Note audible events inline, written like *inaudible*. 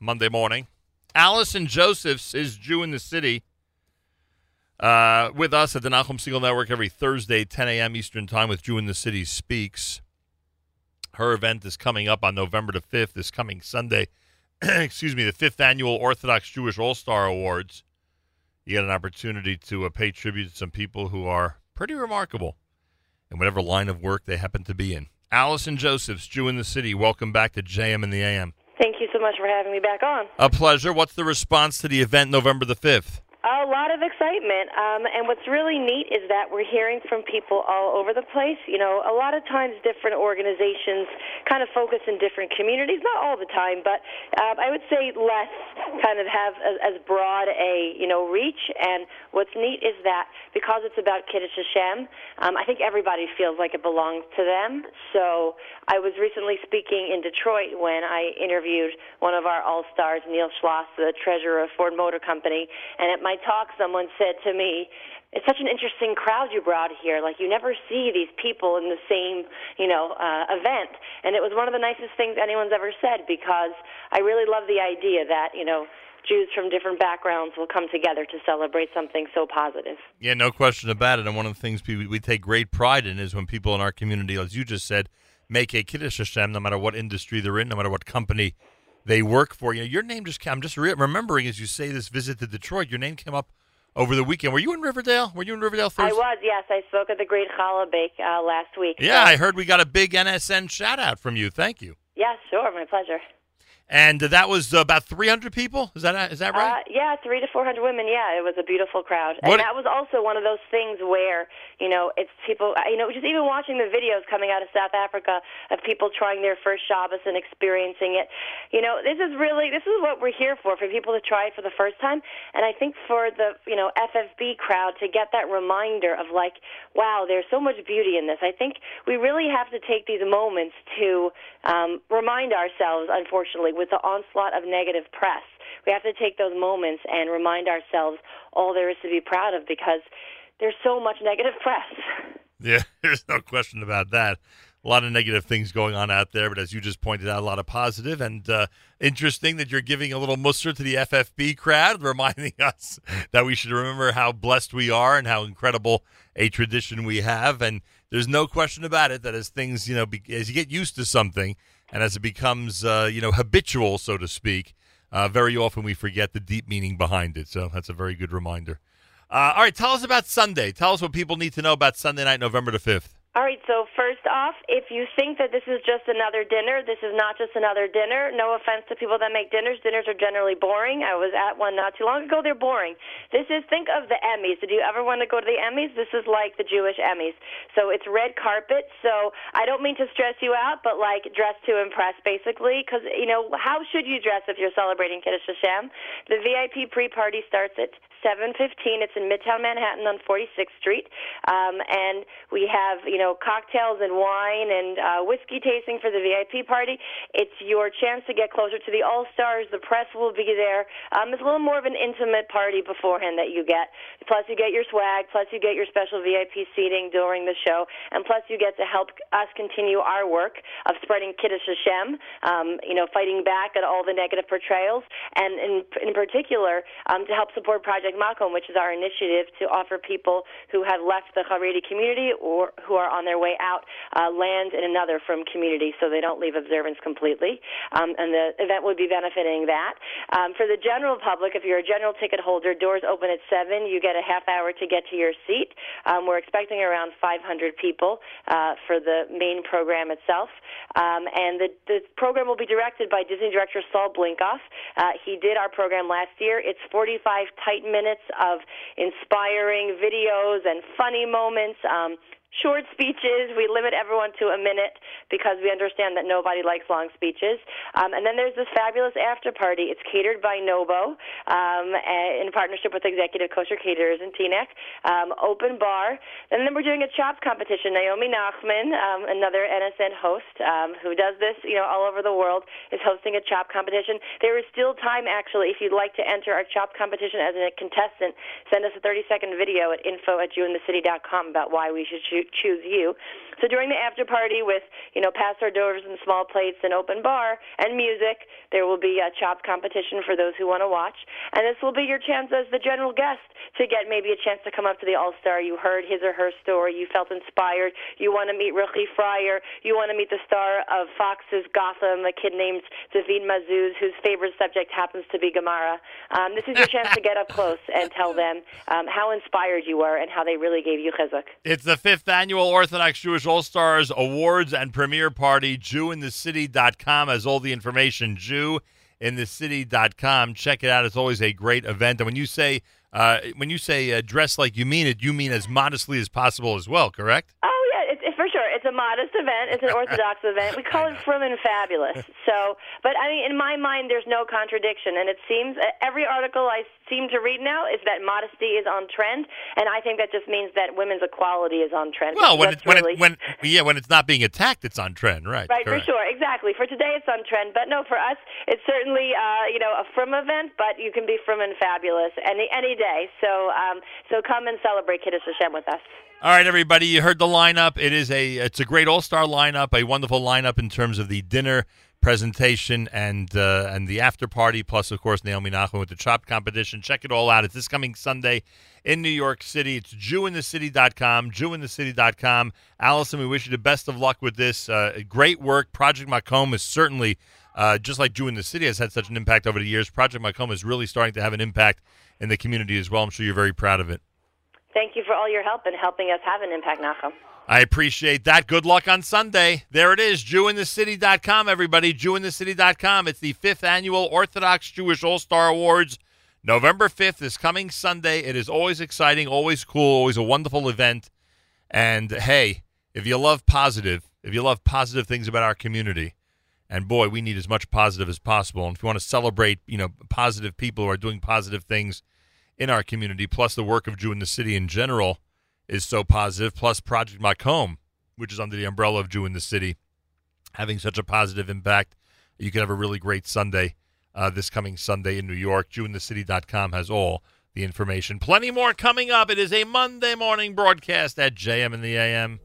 Monday morning. Allison Josephs is Jew in the City uh, with us at the Nachum Segal Network every Thursday, 10 a.m. Eastern Time with Jew in the City Speaks. Her event is coming up on November the 5th, this coming Sunday. *clears throat* Excuse me, the fifth annual Orthodox Jewish All Star Awards. You get an opportunity to uh, pay tribute to some people who are pretty remarkable in whatever line of work they happen to be in. Allison Josephs, Jew in the City, welcome back to JM in the AM. You so much for having me back on. A pleasure. What's the response to the event November the 5th? A lot of excitement. Um, and what's really neat is that we're hearing from people all over the place. You know, a lot of times different organizations kind of focus in different communities, not all the time, but um, I would say less kind of have as, as broad a, you know, reach. And what's neat is that because it's about Kiddush Hashem, um, I think everybody feels like it belongs to them. So I was recently speaking in Detroit when I interviewed one of our all-stars, Neil Schloss, the treasurer of Ford Motor Company, and at my talk, someone said to me, it's such an interesting crowd you brought here. Like you never see these people in the same, you know, uh, event. And it was one of the nicest things anyone's ever said because I really love the idea that you know Jews from different backgrounds will come together to celebrate something so positive. Yeah, no question about it. And one of the things we, we take great pride in is when people in our community, as you just said, make a kiddush Hashem, no matter what industry they're in, no matter what company they work for. You know, your name just I'm just re- remembering as you say this visit to Detroit, your name came up over the weekend. Were you in Riverdale? Were you in Riverdale Thursday? I was, yes. I spoke at the Great Challah Bake uh, last week. Yeah, so. I heard we got a big NSN shout out from you. Thank you. Yeah, sure. My pleasure. And that was about 300 people. Is that is that right? Uh, yeah, three to 400 women. Yeah, it was a beautiful crowd. And that was also one of those things where you know it's people. You know, just even watching the videos coming out of South Africa of people trying their first Shabbos and experiencing it. You know, this is really this is what we're here for for people to try it for the first time. And I think for the you know FFB crowd to get that reminder of like, wow, there's so much beauty in this. I think we really have to take these moments to um, remind ourselves, unfortunately with the onslaught of negative press. We have to take those moments and remind ourselves all there is to be proud of because there's so much negative *laughs* press. Yeah, *laughs* there's no question about that. A lot of negative things going on out there, but as you just pointed out, a lot of positive and uh, interesting that you're giving a little muster to the FFB crowd, *laughs* reminding us that we should remember how blessed we are and how incredible a tradition we have. And there's no question about it that as things, you know, be, as you get used to something, and as it becomes, uh, you know, habitual, so to speak, uh, very often we forget the deep meaning behind it. So that's a very good reminder. Uh, all right, tell us about Sunday. Tell us what people need to know about Sunday night, November the 5th. All right, so first off, if you think that this is just another dinner, this is not just another dinner. No offense to people that make dinners. Dinners are generally boring. I was at one not too long ago. They're boring. This is, think of the Emmys. Did you ever want to go to the Emmys? This is like the Jewish Emmys. So it's red carpet. So I don't mean to stress you out, but like dress to impress, basically. Because, you know, how should you dress if you're celebrating Kiddush Hashem? The VIP pre party starts at 7:15. It's in Midtown Manhattan on 46th Street, um, and we have you know cocktails and wine and uh, whiskey tasting for the VIP party. It's your chance to get closer to the All Stars. The press will be there. Um, it's a little more of an intimate party beforehand that you get. Plus, you get your swag. Plus, you get your special VIP seating during the show, and plus, you get to help us continue our work of spreading Kiddush Hashem. Um, you know, fighting back at all the negative portrayals, and in in particular um, to help support Project Project Makom, which is our initiative to offer people who have left the Haredi community or who are on their way out uh, land in another from community so they don't leave observance completely. Um, and the event would be benefiting that. Um, for the general public, if you're a general ticket holder, doors open at 7. You get a half hour to get to your seat. Um, we're expecting around 500 people uh, for the main program itself. Um, and the, the program will be directed by Disney director Saul Blinkoff. Uh, he did our program last year. It's 45 tight minutes of inspiring videos and funny moments. Um, short speeches. We limit everyone to a minute because we understand that nobody likes long speeches. Um, and then there's this fabulous after party. It's catered by Nobo um, in partnership with Executive Kosher Caterers in Teaneck. Um, open bar. And then we're doing a chops competition. Naomi Nachman, um, another NSN host um, who does this, you know, all over the world, is hosting a chop competition. There is still time, actually, if you'd like to enter our chop competition as a contestant. Send us a 30-second video at info at jewinthecity.com about why we should shoot choose you. So during the after party with, you know, past hors d'oeuvres and small plates and open bar and music, there will be a chop competition for those who want to watch. And this will be your chance as the general guest to get maybe a chance to come up to the All Star. You heard his or her story. You felt inspired. You want to meet Ruchi Fryer. You want to meet the star of Fox's Gotham, a kid named David Mazouz, whose favorite subject happens to be Gemara. Um, this is your chance to get up close and tell them um, how inspired you were and how they really gave you chizuk. It's the fifth annual Orthodox Jewish All Stars Awards and Premiere Party. JewInTheCity.com has all the information. JewInTheCity.com. Check it out. It's always a great event. And when you say uh, when you say uh, dress like you mean it, you mean as modestly as possible as well, correct? Oh yeah, it's, it's for sure. It's a modest event. It's an *laughs* Orthodox event. We call it frum and fabulous. *laughs* So, but I mean, in my mind, there's no contradiction, and it seems every article I seem to read now is that modesty is on trend, and I think that just means that women's equality is on trend. Well, when it, when really- it, when yeah, when it's not being attacked, it's on trend, right? Right, correct. for sure, exactly. For today, it's on trend, but no, for us, it's certainly uh, you know a frum event, but you can be frum and fabulous any any day. So um, so come and celebrate Kiddush Hashem with us. All right, everybody, you heard the lineup. It is a it's a great all star lineup, a wonderful lineup in terms of the dinner presentation and uh, and the after party, plus of course Naomi Nachman with the chop competition. Check it all out. It's this coming Sunday in New York City. It's JewInTheCity.com, JewInTheCity.com. Allison, we wish you the best of luck with this. Uh, great work. Project Makom is certainly. Uh, just like Jew in the City has had such an impact over the years, Project Makom is really starting to have an impact in the community as well. I'm sure you're very proud of it. Thank you for all your help in helping us have an impact, Nachum. I appreciate that. Good luck on Sunday. There it is, JewInTheCity.com, everybody. JewInTheCity.com. It's the fifth annual Orthodox Jewish All Star Awards. November 5th is coming Sunday. It is always exciting, always cool, always a wonderful event. And hey, if you love positive, if you love positive things about our community, and boy, we need as much positive as possible. And if you want to celebrate, you know, positive people who are doing positive things in our community, plus the work of Jew in the City in general is so positive, plus Project Makom, which is under the umbrella of Jew in the City, having such a positive impact. You could have a really great Sunday uh, this coming Sunday in New York. JewInTheCity.com has all the information. Plenty more coming up. It is a Monday morning broadcast at JM in the AM.